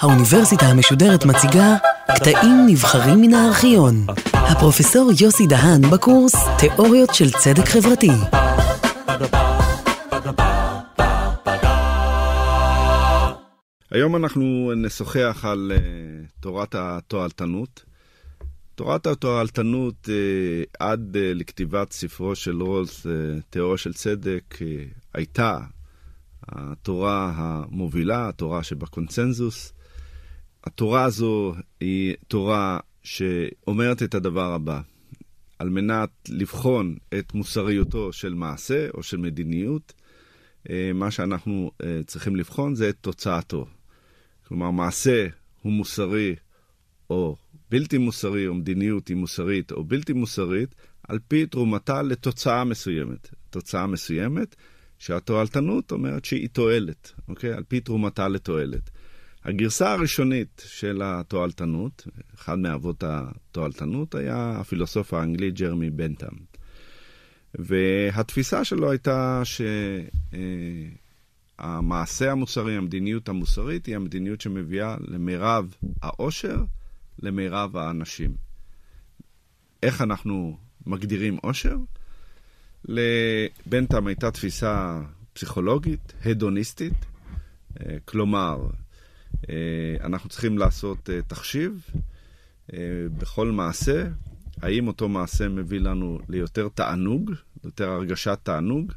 האוניברסיטה המשודרת מציגה קטעים נבחרים מן הארכיון. הפרופסור יוסי דהן בקורס תיאוריות של צדק חברתי. היום אנחנו נשוחח על uh, תורת התועלתנות. תורת התועלתנות uh, עד uh, לכתיבת ספרו של רולס, תיאוריה של צדק, הייתה התורה המובילה, התורה שבקונצנזוס. התורה הזו היא תורה שאומרת את הדבר הבא: על מנת לבחון את מוסריותו של מעשה או של מדיניות, מה שאנחנו צריכים לבחון זה את תוצאתו. כלומר, מעשה הוא מוסרי או בלתי מוסרי, או מדיניות היא מוסרית או בלתי מוסרית, על פי תרומתה לתוצאה מסוימת. תוצאה מסוימת שהתועלתנות אומרת שהיא תועלת, אוקיי? על פי תרומתה לתועלת. הגרסה הראשונית של התועלתנות, אחד מאבות התועלתנות, היה הפילוסוף האנגלי ג'רמי בנטאם. והתפיסה שלו הייתה ש... המעשה המוסרי, המדיניות המוסרית, היא המדיניות שמביאה למירב העושר, למירב האנשים. איך אנחנו מגדירים עושר? לבנטם הייתה תפיסה פסיכולוגית, הדוניסטית, אה, כלומר, אה, אנחנו צריכים לעשות אה, תחשיב בכל מעשה, האם אותו מעשה מביא לנו ליותר תענוג, יותר הרגשת תענוג,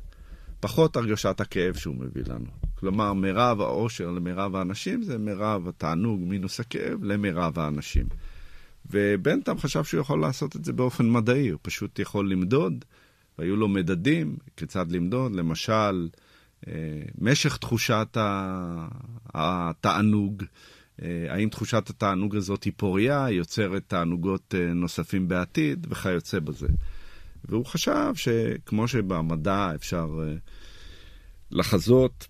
פחות הרגשת הכאב שהוא מביא לנו. כלומר, מירב העושר למירב האנשים זה מירב התענוג מינוס הכאב למירב האנשים. ובנטם חשב שהוא יכול לעשות את זה באופן מדעי, הוא פשוט יכול למדוד, והיו לו מדדים כיצד למדוד, למשל, אה, משך תחושת התענוג, אה, האם תחושת התענוג הזאת היא פוריה, יוצרת תענוגות אה, נוספים בעתיד וכיוצא בזה. והוא חשב שכמו שבמדע אפשר לחזות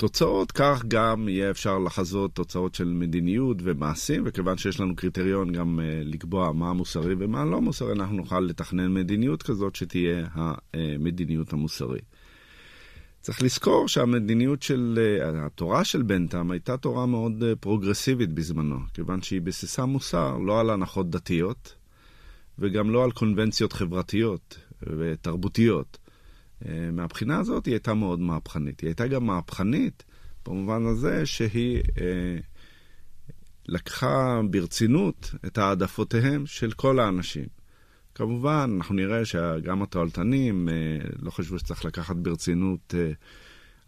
תוצאות, כך גם יהיה אפשר לחזות תוצאות של מדיניות ומעשים, וכיוון שיש לנו קריטריון גם uh, לקבוע מה מוסרי ומה לא מוסרי, אנחנו נוכל לתכנן מדיניות כזאת שתהיה המדיניות המוסרית. צריך לזכור שהמדיניות של, uh, התורה של בנטאם הייתה תורה מאוד uh, פרוגרסיבית בזמנו, כיוון שהיא ביססה מוסר לא על הנחות דתיות, וגם לא על קונבנציות חברתיות ותרבותיות. אה, מהבחינה הזאת היא הייתה מאוד מהפכנית. היא הייתה גם מהפכנית במובן הזה שהיא אה, לקחה ברצינות את העדפותיהם של כל האנשים. כמובן, אנחנו נראה שגם התועלתנים אה, לא חשבו שצריך לקחת ברצינות אה,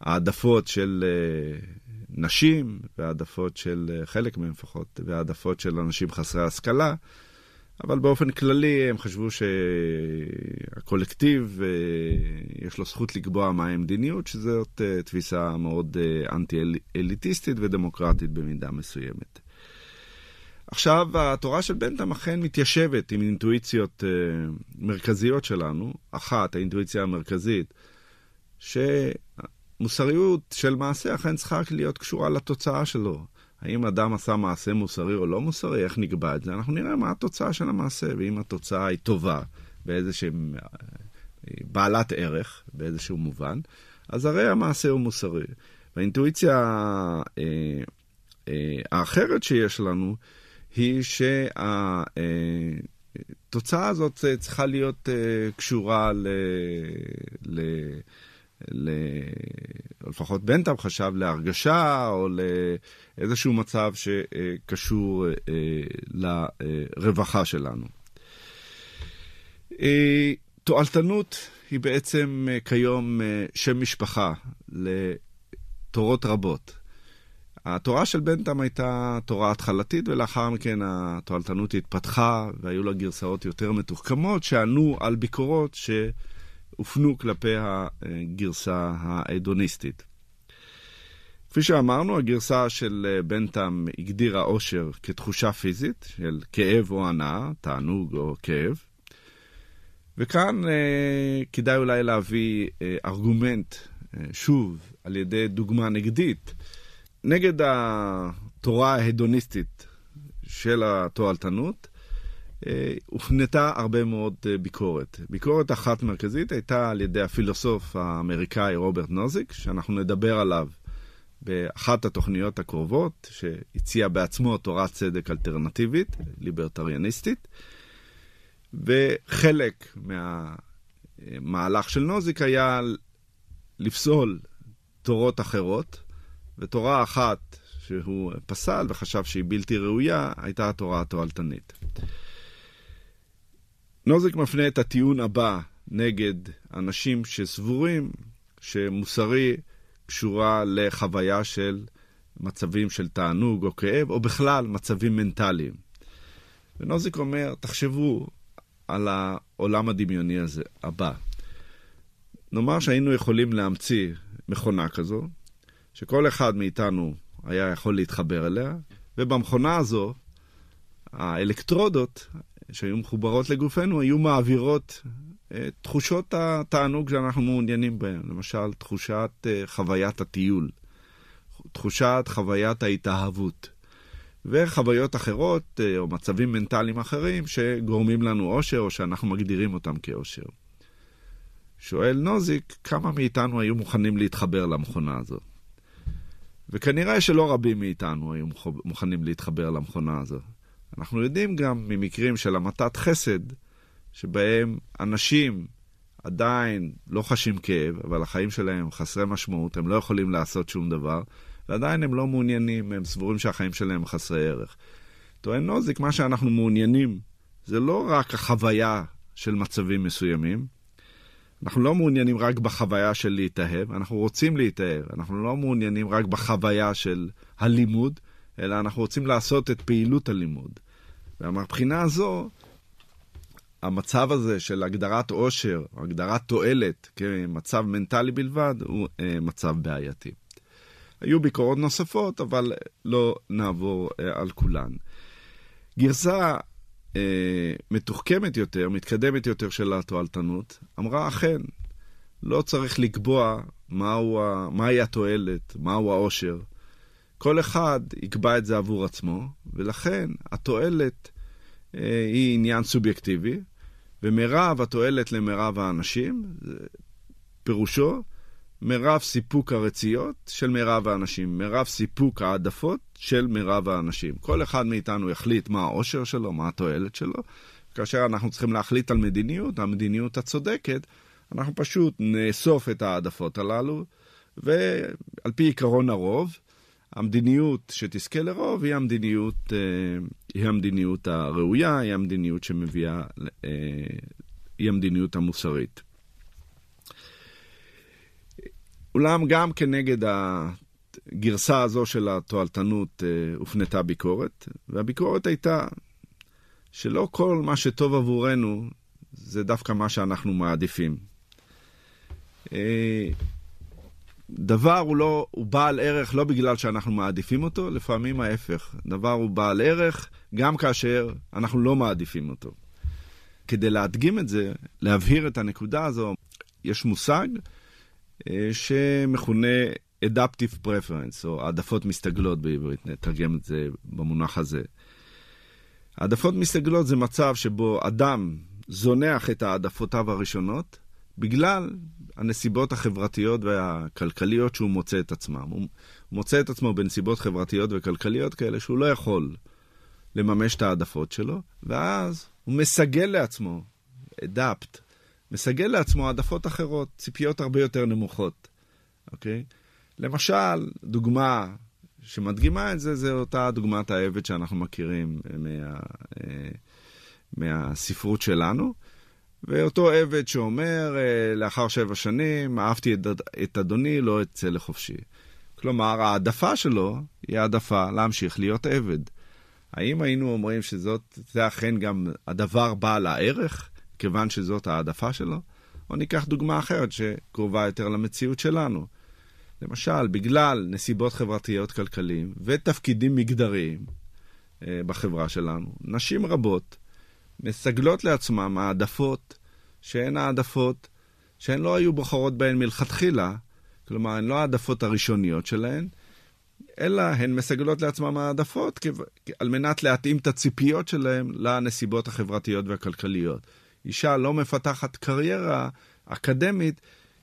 העדפות של אה, נשים, והעדפות של, אה, חלק מהם לפחות, והעדפות של אנשים חסרי השכלה. אבל באופן כללי הם חשבו שהקולקטיב, אה, יש לו זכות לקבוע מהי המדיניות, שזאת אה, תפיסה מאוד אה, אנטי-אליטיסטית ודמוקרטית במידה מסוימת. עכשיו, התורה של בנטם אכן מתיישבת עם אינטואיציות מרכזיות שלנו. אחת, האינטואיציה המרכזית, שמוסריות של מעשה אכן צריכה להיות קשורה לתוצאה שלו. האם אדם עשה מעשה מוסרי או לא מוסרי, איך נקבע את זה? אנחנו נראה מה התוצאה של המעשה, ואם התוצאה היא טובה, באיזושהי... בעלת ערך, באיזשהו מובן, אז הרי המעשה הוא מוסרי. והאינטואיציה אה, אה, האחרת שיש לנו, היא שהתוצאה הזאת צריכה להיות אה, קשורה ל... ל ל... או לפחות בנטאם חשב להרגשה או לאיזשהו מצב שקשור אה, לרווחה שלנו. אה, תועלתנות היא בעצם אה, כיום שם משפחה לתורות רבות. התורה של בנטאם הייתה תורה התחלתית, ולאחר מכן התועלתנות התפתחה, והיו לה גרסאות יותר מתוחכמות, שענו על ביקורות ש... הופנו כלפי הגרסה ההדוניסטית. כפי שאמרנו, הגרסה של אה, בנטאם הגדירה אושר כתחושה פיזית של כאב או הנאה, תענוג או כאב. וכאן אה, כדאי אולי להביא אה, ארגומנט, אה, שוב, על ידי דוגמה נגדית, נגד התורה ההדוניסטית של התועלתנות, הופנתה הרבה מאוד אה, ביקורת. ביקורת אחת מרכזית הייתה על ידי הפילוסוף האמריקאי רוברט נוזיק, שאנחנו נדבר עליו באחת התוכניות הקרובות, שהציע בעצמו תורת צדק אלטרנטיבית, ליברטריאניסטית, וחלק מהמהלך של נוזיק היה לפסול תורות אחרות, ותורה אחת שהוא פסל וחשב שהיא בלתי ראויה, הייתה התורה התועלתנית. נוזק מפנה את הטיעון הבא נגד אנשים שסבורים שמוסרי קשורה לחוויה של מצבים של תענוג או כאב, או בכלל מצבים מנטליים. ונוזיק אומר, תחשבו על העולם הדמיוני הזה, הבא. נאמר שהיינו יכולים להמציא מכונה כזו, שכל אחד מאיתנו היה יכול להתחבר אליה, ובמכונה הזו, האלקטרודות שהיו מחוברות לגופנו היו מעבירות אה, תחושות התענוג שאנחנו מעוניינים בהן. למשל, תחושת אה, חוויית הטיול, תחושת חוויית ההתאהבות, וחוויות אחרות אה, או מצבים מנטליים אחרים שגורמים לנו אושר או שאנחנו מגדירים אותם כאושר. שואל נוזיק, כמה מאיתנו היו מוכנים להתחבר למכונה הזו? וכנראה שלא רבים מאיתנו היו מוכנים להתחבר למכונה הזו. אנחנו יודעים גם ממקרים של המתת חסד, שבהם אנשים עדיין לא חשים כאב, אבל החיים שלהם חסרי משמעות, הם לא יכולים לעשות שום דבר, ועדיין הם לא מעוניינים, הם סבורים שהחיים שלהם חסרי ערך. טוען נוזיק, מה שאנחנו מעוניינים זה לא רק החוויה של מצבים מסוימים, אנחנו לא מעוניינים רק בחוויה של להתאהב, אנחנו רוצים להתאהב, אנחנו לא מעוניינים רק בחוויה של הלימוד, אלא אנחנו רוצים לעשות את פעילות הלימוד. ומבחינה הזו, המצב הזה של הגדרת עושר, הגדרת תועלת כמצב מנטלי בלבד, הוא אה, מצב בעייתי. היו ביקורות נוספות, אבל לא נעבור אה, על כולן. גרסה אה, מתוחכמת יותר, מתקדמת יותר של התועלתנות, אמרה אכן, לא צריך לקבוע מהו, מהי התועלת, מהו העושר. כל אחד יקבע את זה עבור עצמו, ולכן התועלת אה, היא עניין סובייקטיבי, ומרב התועלת למרב האנשים, פירושו מרב סיפוק הרציות של מרב האנשים, מרב סיפוק העדפות של מרב האנשים. כל אחד מאיתנו יחליט מה העושר שלו, מה התועלת שלו. כאשר אנחנו צריכים להחליט על מדיניות, המדיניות הצודקת, אנחנו פשוט נאסוף את העדפות הללו, ועל פי עקרון הרוב, המדיניות שתזכה לרוב היא המדיניות, אה, היא המדיניות הראויה, היא המדיניות שמביאה, אה, היא המדיניות המוסרית. אולם גם כנגד הגרסה הזו של התועלתנות אה, הופנתה ביקורת, והביקורת הייתה שלא כל מה שטוב עבורנו זה דווקא מה שאנחנו מעדיפים. דבר הוא, לא, הוא בעל ערך לא בגלל שאנחנו מעדיפים אותו, לפעמים ההפך. דבר הוא בעל ערך גם כאשר אנחנו לא מעדיפים אותו. כדי להדגים את זה, להבהיר את הנקודה הזו, יש מושג אה, שמכונה Adaptive Preference, או העדפות מסתגלות בעברית, נתרגם את זה במונח הזה. העדפות מסתגלות זה מצב שבו אדם זונח את העדפותיו הראשונות, בגלל הנסיבות החברתיות והכלכליות שהוא מוצא את עצמם. הוא מוצא את עצמו בנסיבות חברתיות וכלכליות כאלה שהוא לא יכול לממש את העדפות שלו, ואז הוא מסגל לעצמו, אדפט, מסגל לעצמו העדפות אחרות, ציפיות הרבה יותר נמוכות, אוקיי? למשל, דוגמה שמדגימה את זה, זה אותה דוגמת העבד שאנחנו מכירים מה, אה, מהספרות שלנו. ואותו עבד שאומר, אה, לאחר שבע שנים, אהבתי את אדוני, לא אצא לחופשי. כלומר, העדפה שלו היא העדפה להמשיך להיות עבד. האם היינו אומרים שזאת, זה אכן גם הדבר בעל הערך, כיוון שזאת העדפה שלו? או ניקח דוגמה אחרת שקרובה יותר למציאות שלנו. למשל, בגלל נסיבות חברתיות כלכליים ותפקידים מגדריים אה, בחברה שלנו, נשים רבות מסגלות לעצמם העדפות שהן העדפות שהן לא היו בוחרות בהן מלכתחילה, כלומר, הן לא העדפות הראשוניות שלהן, אלא הן מסגלות לעצמן העדפות על מנת להתאים את הציפיות שלהם לנסיבות החברתיות והכלכליות. אישה לא מפתחת קריירה אקדמית,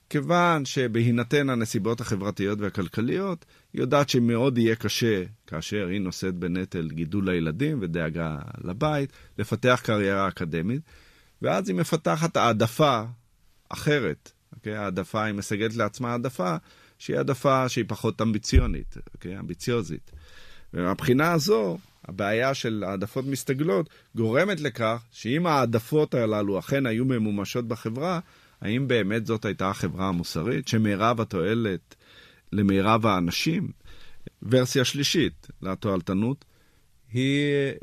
כיוון שבהינתן הנסיבות החברתיות והכלכליות, היא יודעת שמאוד יהיה קשה, כאשר היא נושאת בנטל גידול הילדים ודאגה לבית, לפתח קריירה אקדמית, ואז היא מפתחת העדפה אחרת. Okay? אוקיי? העדפה, היא מסגלת לעצמה העדפה שהיא העדפה שהיא פחות אמביציונית, okay? אוקיי? אמביציוזית. ומבחינה הזו, הבעיה של העדפות מסתגלות גורמת לכך שאם העדפות הללו אכן היו ממומשות בחברה, האם באמת זאת הייתה החברה המוסרית, שמרב התועלת למרב האנשים? ורסיה שלישית לתועלתנות היא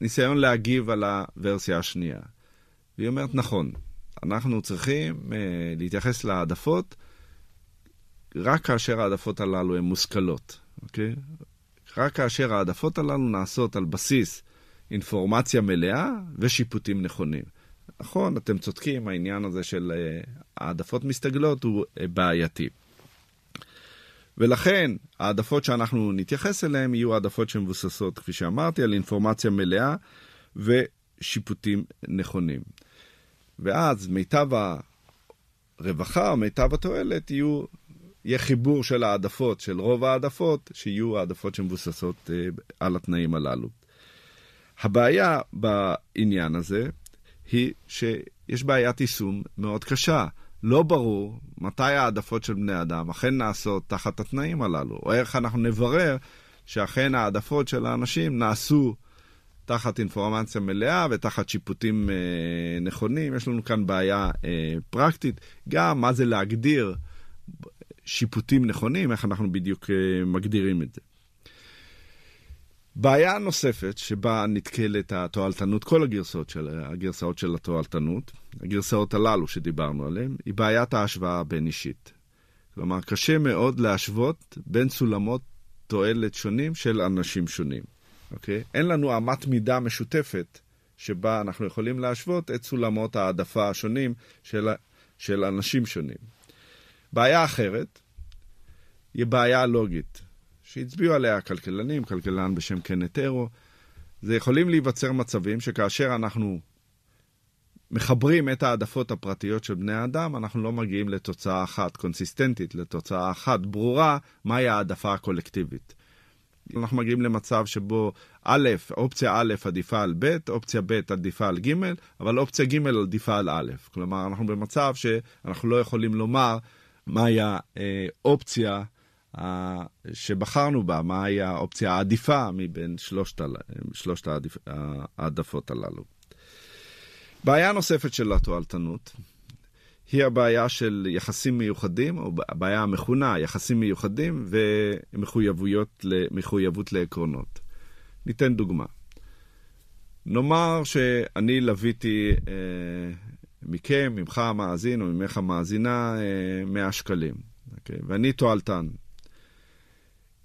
ניסיון להגיב על הוורסיה השנייה. והיא אומרת, נכון, אנחנו צריכים uh, להתייחס להעדפות רק כאשר העדפות הללו הן מושכלות, אוקיי? רק כאשר העדפות הללו נעשות על בסיס אינפורמציה מלאה ושיפוטים נכונים. נכון, אתם צודקים, העניין הזה של uh, העדפות מסתגלות הוא uh, בעייתי. ולכן העדפות שאנחנו נתייחס אליהן יהיו העדפות שמבוססות, כפי שאמרתי, על אינפורמציה מלאה ושיפוטים נכונים. ואז מיטב הרווחה, מיטב התועלת, יהיו, יהיה חיבור של העדפות, של רוב העדפות, שיהיו העדפות שמבוססות אה, על התנאים הללו. הבעיה בעניין הזה היא שיש בעיית יישום מאוד קשה. לא ברור מתי העדפות של בני אדם אכן נעשות תחת התנאים הללו, או איך אנחנו נברר שאכן העדפות של האנשים נעשו תחת אינפורמציה מלאה ותחת שיפוטים אה, נכונים. יש לנו כאן בעיה אה, פרקטית, גם מה זה להגדיר שיפוטים נכונים, איך אנחנו בדיוק אה, מגדירים את זה. בעיה נוספת שבה נתקלת התועלתנות, כל הגרסאות של, הגרסאות של התועלתנות, הגרסאות הללו שדיברנו עליהן, היא בעיית ההשוואה הבין-אישית. כלומר, קשה מאוד להשוות בין סולמות תועלת שונים של אנשים שונים. אוקיי? אין לנו אמת מידה משותפת שבה אנחנו יכולים להשוות את סולמות העדפה השונים של, של אנשים שונים. בעיה אחרת היא בעיה לוגית. שהצביעו עליה כלכלנים, כלכלן בשם קנטרו, זה יכולים להיווצר מצבים שכאשר אנחנו מחברים את העדפות הפרטיות של בני האדם, אנחנו לא מגיעים לתוצאה אחת קונסיסטנטית, לתוצאה אחת ברורה, מהי העדפה הקולקטיבית. אנחנו מגיעים למצב שבו א', אופציה א' עדיפה על ב', אופציה ב' עדיפה על ג', אבל אופציה ג' עדיפה על א'. כלומר, אנחנו במצב שאנחנו לא יכולים לומר מהי האופציה שבחרנו בה, מהי האופציה העדיפה מבין שלושת, שלושת העדפות הללו. בעיה נוספת של התועלתנות היא הבעיה של יחסים מיוחדים, או הבעיה המכונה יחסים מיוחדים ומחויבות לעקרונות. ניתן דוגמה. נאמר שאני לוויתי אה, מכם, ממך המאזין או ממך המאזינה, אה, 100 שקלים, אוקיי? ואני תועלתן.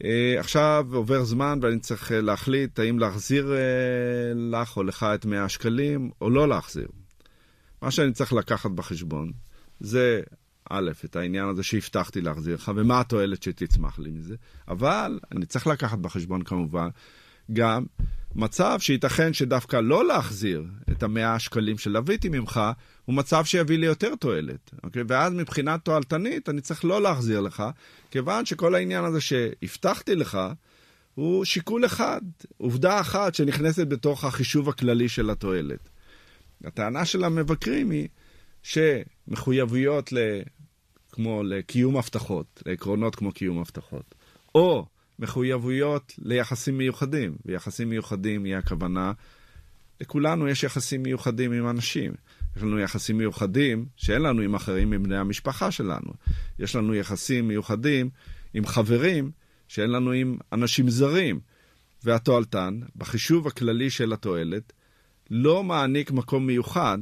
אה, עכשיו עובר זמן ואני צריך אה, להחליט האם להחזיר אה, לך או לך את 100 השקלים או לא להחזיר. מה שאני צריך לקחת בחשבון זה, א', את העניין הזה שהבטחתי להחזיר לך, ומה התועלת שתצמח לי מזה, אבל אני צריך לקחת בחשבון כמובן גם מצב שייתכן שדווקא לא להחזיר את המאה השקלים שלוויתי ממך, הוא מצב שיביא לי יותר תועלת. אוקיי? ואז מבחינה תועלתנית אני צריך לא להחזיר לך, כיוון שכל העניין הזה שהבטחתי לך, הוא שיקול אחד, עובדה אחת שנכנסת בתוך החישוב הכללי של התועלת. הטענה של המבקרים היא שמחויבויות ל... כמו לקיום הבטחות, לעקרונות כמו קיום הבטחות, או מחויבויות ליחסים מיוחדים, ויחסים מיוחדים היא הכוונה, לכולנו יש יחסים מיוחדים עם אנשים. יש לנו יחסים מיוחדים שאין לנו עם אחרים מבני המשפחה שלנו. יש לנו יחסים מיוחדים עם חברים שאין לנו עם אנשים זרים. והתועלתן, בחישוב הכללי של התועלת, לא מעניק מקום מיוחד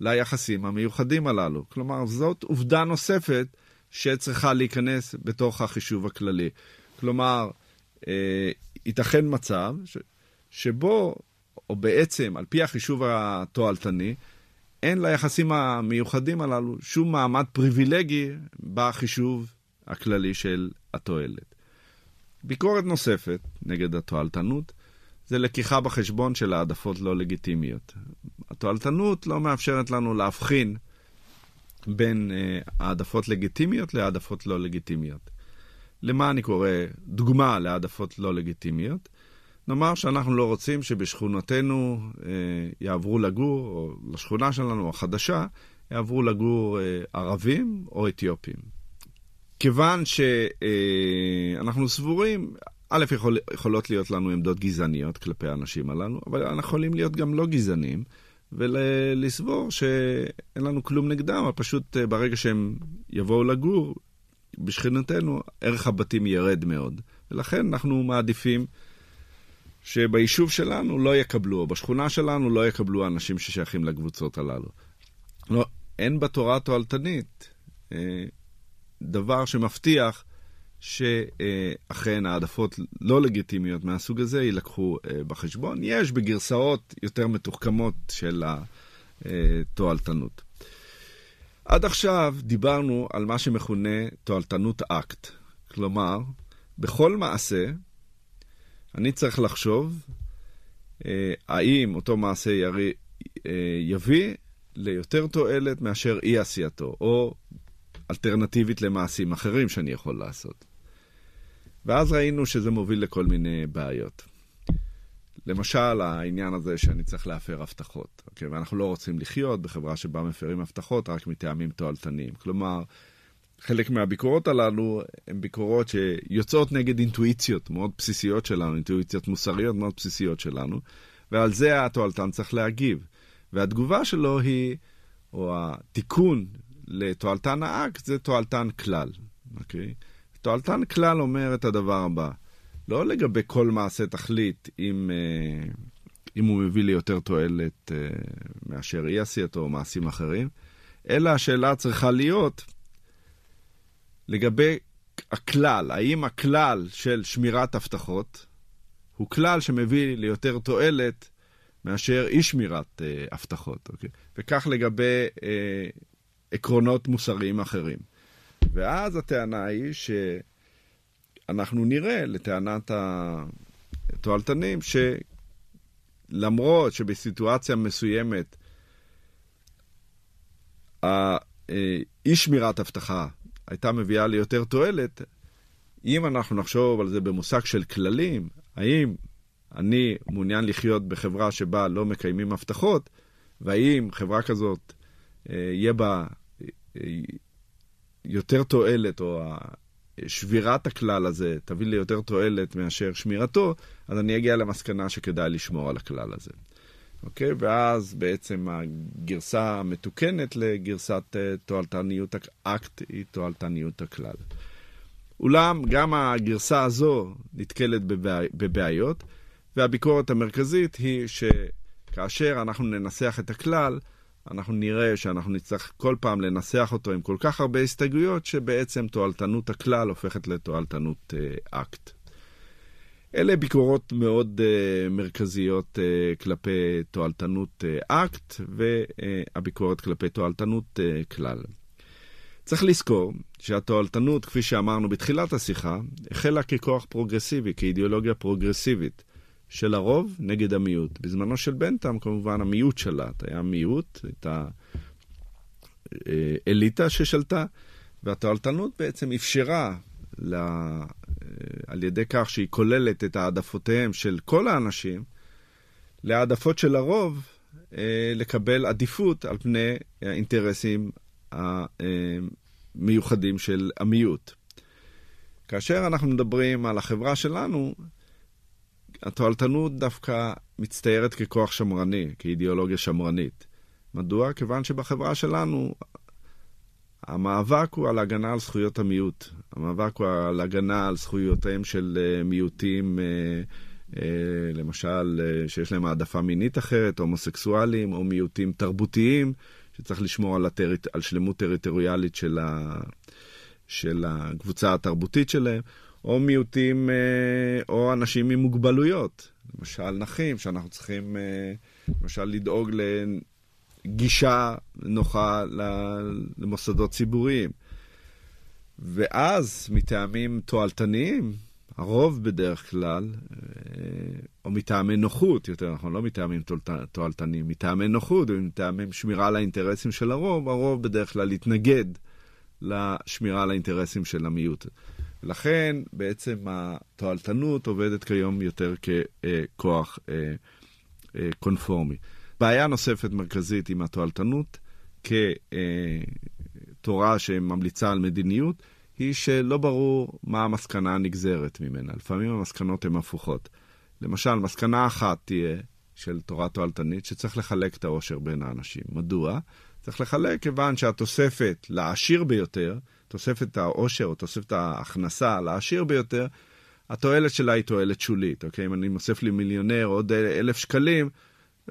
ליחסים המיוחדים הללו. כלומר, זאת עובדה נוספת שצריכה להיכנס בתוך החישוב הכללי. כלומר, ייתכן מצב ש, שבו, או בעצם, על פי החישוב התועלתני, אין ליחסים המיוחדים הללו שום מעמד פריבילגי בחישוב הכללי של התועלת. ביקורת נוספת נגד התועלתנות זה לקיחה בחשבון של העדפות לא לגיטימיות. התועלתנות לא מאפשרת לנו להבחין בין uh, העדפות לגיטימיות להעדפות לא לגיטימיות. למה אני קורא דוגמה להעדפות לא לגיטימיות? נאמר שאנחנו לא רוצים שבשכונתנו אה, יעברו לגור, או לשכונה שלנו החדשה, יעברו לגור אה, ערבים או אתיופים. כיוון שאנחנו אה, סבורים, א', יכול, יכולות להיות לנו עמדות גזעניות כלפי האנשים הללו, אבל אנחנו יכולים להיות גם לא גזענים, ולסבור שאין לנו כלום נגדם, אבל פשוט אה, ברגע שהם יבואו לגור בשכנותנו, ערך הבתים ירד מאוד. ולכן אנחנו מעדיפים שביישוב שלנו לא יקבלו, או בשכונה שלנו לא יקבלו אנשים ששייכים לקבוצות הללו. לא, אין בתורה התועלתנית אה, דבר שמבטיח שאכן העדפות לא לגיטימיות מהסוג הזה יילקחו אה, בחשבון. יש בגרסאות יותר מתוחכמות של התועלתנות. עד עכשיו דיברנו על מה שמכונה תועלתנות אקט. כלומר, בכל מעשה אני צריך לחשוב אה, האם אותו מעשה ירי, אה, יביא ליותר תועלת מאשר אי עשייתו, או אלטרנטיבית למעשים אחרים שאני יכול לעשות. ואז ראינו שזה מוביל לכל מיני בעיות. למשל, העניין הזה שאני צריך להפר הבטחות, אוקיי? ואנחנו לא רוצים לחיות בחברה שבה מפרים הבטחות רק מטעמים תועלתניים. כלומר, חלק מהביקורות הללו הן ביקורות שיוצאות נגד אינטואיציות מאוד בסיסיות שלנו, אינטואיציות מוסריות מאוד בסיסיות שלנו, ועל זה התועלתן צריך להגיב. והתגובה שלו היא, או התיקון לתועלתן האקט, זה תועלתן כלל, אוקיי? תועלתן כלל אומר את הדבר הבא, לא לגבי כל מעשה תכלית אם, אה, אם הוא מביא לי יותר תועלת אה, מאשר אי עשייתו או מעשים אחרים, אלא השאלה צריכה להיות לגבי הכלל, האם הכלל של שמירת הבטחות הוא כלל שמביא ליותר תועלת מאשר אי שמירת אה, הבטחות, אוקיי? וכך לגבי אה, עקרונות מוסריים אחרים. ואז הטענה היא שאנחנו נראה לטענת התועלתנים שלמרות שבסיטואציה מסוימת אי שמירת הבטחה הייתה מביאה לי יותר תועלת, אם אנחנו נחשוב על זה במושג של כללים, האם אני מעוניין לחיות בחברה שבה לא מקיימים הבטחות, והאם חברה כזאת אה, יהיה בה אה, יותר תועלת, או שבירת הכלל הזה תביא לי יותר תועלת מאשר שמירתו, אז אני אגיע למסקנה שכדאי לשמור על הכלל הזה. אוקיי? ואז בעצם הגרסה המתוקנת לגרסת אה, תועלתניות האקט היא תועלתנות הכלל. אולם גם הגרסה הזו נתקלת בבעיות, והביקורת המרכזית היא שכאשר אנחנו ננסח את הכלל, אנחנו נראה שאנחנו נצטרך כל פעם לנסח אותו עם כל כך הרבה הסתייגויות, שבעצם תועלתנות הכלל הופכת לתועלתנות אה, אקט. אלה ביקורות מאוד אה, מרכזיות אה, כלפי תועלתנות אה, אקט והביקורת כלפי תועלתנות אה, כלל. צריך לזכור שהתועלתנות, כפי שאמרנו בתחילת השיחה, החלה ככוח פרוגרסיבי, כאידיאולוגיה פרוגרסיבית של הרוב נגד המיעוט. בזמנו של בנטאם, כמובן, המיעוט שלט. היה מיעוט, הייתה אליטה ששלטה, והתועלתנות בעצם אפשרה לה, על ידי כך שהיא כוללת את העדפותיהם של כל האנשים, להעדפות של הרוב אה, לקבל עדיפות על פני האינטרסים המיוחדים של המיעוט. כאשר אנחנו מדברים על החברה שלנו, התועלתנות דווקא מצטיירת ככוח שמרני, כאידיאולוגיה שמרנית. מדוע? כיוון שבחברה שלנו המאבק הוא על הגנה על זכויות המיעוט. המאבק הוא על הגנה על זכויותיהם של אה, מיעוטים, אה, אה, למשל, שיש להם העדפה מינית אחרת, הומוסקסואלים, או מיעוטים תרבותיים, שצריך לשמור על, הטר... על שלמות טריטוריאלית של, ה... של הקבוצה התרבותית שלהם, או מיעוטים, או אנשים עם מוגבלויות, למשל נכים, שאנחנו צריכים למשל לדאוג גישה נוחה למוסדות ציבוריים. ואז, מטעמים תועלתניים, הרוב בדרך כלל, או מטעמי נוחות, יותר נכון, לא מטעמים תועלתניים, מטעמי נוחות ומטעמי שמירה על האינטרסים של הרוב, הרוב בדרך כלל יתנגד לשמירה על האינטרסים של המיעוט. לכן בעצם התועלתנות עובדת כיום יותר ככוח קונפורמי. בעיה נוספת מרכזית עם התועלתנות כתורה שממליצה על מדיניות, היא שלא ברור מה המסקנה הנגזרת ממנה. לפעמים המסקנות הן הפוכות. למשל, מסקנה אחת תהיה של תורה תועלתנית, שצריך לחלק את העושר בין האנשים. מדוע? צריך לחלק כיוון שהתוספת לעשיר ביותר, תוספת העושר או תוספת ההכנסה לעשיר ביותר, התועלת שלה היא תועלת שולית, אוקיי? אם אני מוסף לי מיליונר עוד אלף שקלים,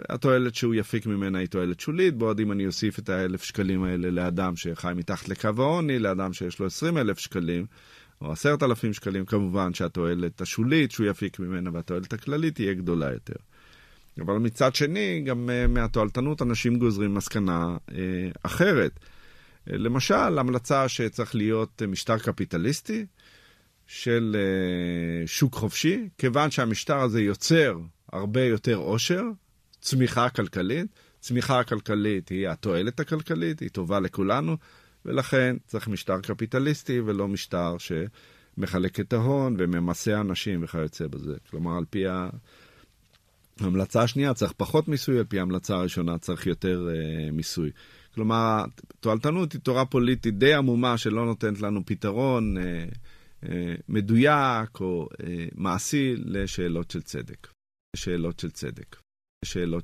התועלת שהוא יפיק ממנה היא תועלת שולית, בעוד אם אני אוסיף את האלף שקלים האלה לאדם שחי מתחת לקו העוני, לאדם שיש לו עשרים אלף שקלים, או עשרת אלפים שקלים, כמובן שהתועלת השולית שהוא יפיק ממנה והתועלת הכללית תהיה גדולה יותר. אבל מצד שני, גם uh, מהתועלתנות אנשים גוזרים מסקנה uh, אחרת. למשל, המלצה שצריך להיות משטר קפיטליסטי של uh, שוק חופשי, כיוון שהמשטר הזה יוצר הרבה יותר עושר, צמיחה כלכלית. צמיחה כלכלית היא התועלת הכלכלית, היא טובה לכולנו, ולכן צריך משטר קפיטליסטי ולא משטר שמחלק את ההון וממסה אנשים וכיוצא בזה. כלומר, על פי ההמלצה השנייה צריך פחות מיסוי, על פי ההמלצה הראשונה צריך יותר אה, מיסוי. כלומר, תועלתנות היא תורה פוליטית די עמומה שלא נותנת לנו פתרון אה, אה, מדויק או אה, מעשי לשאלות של צדק. שאלות של צדק. שאלות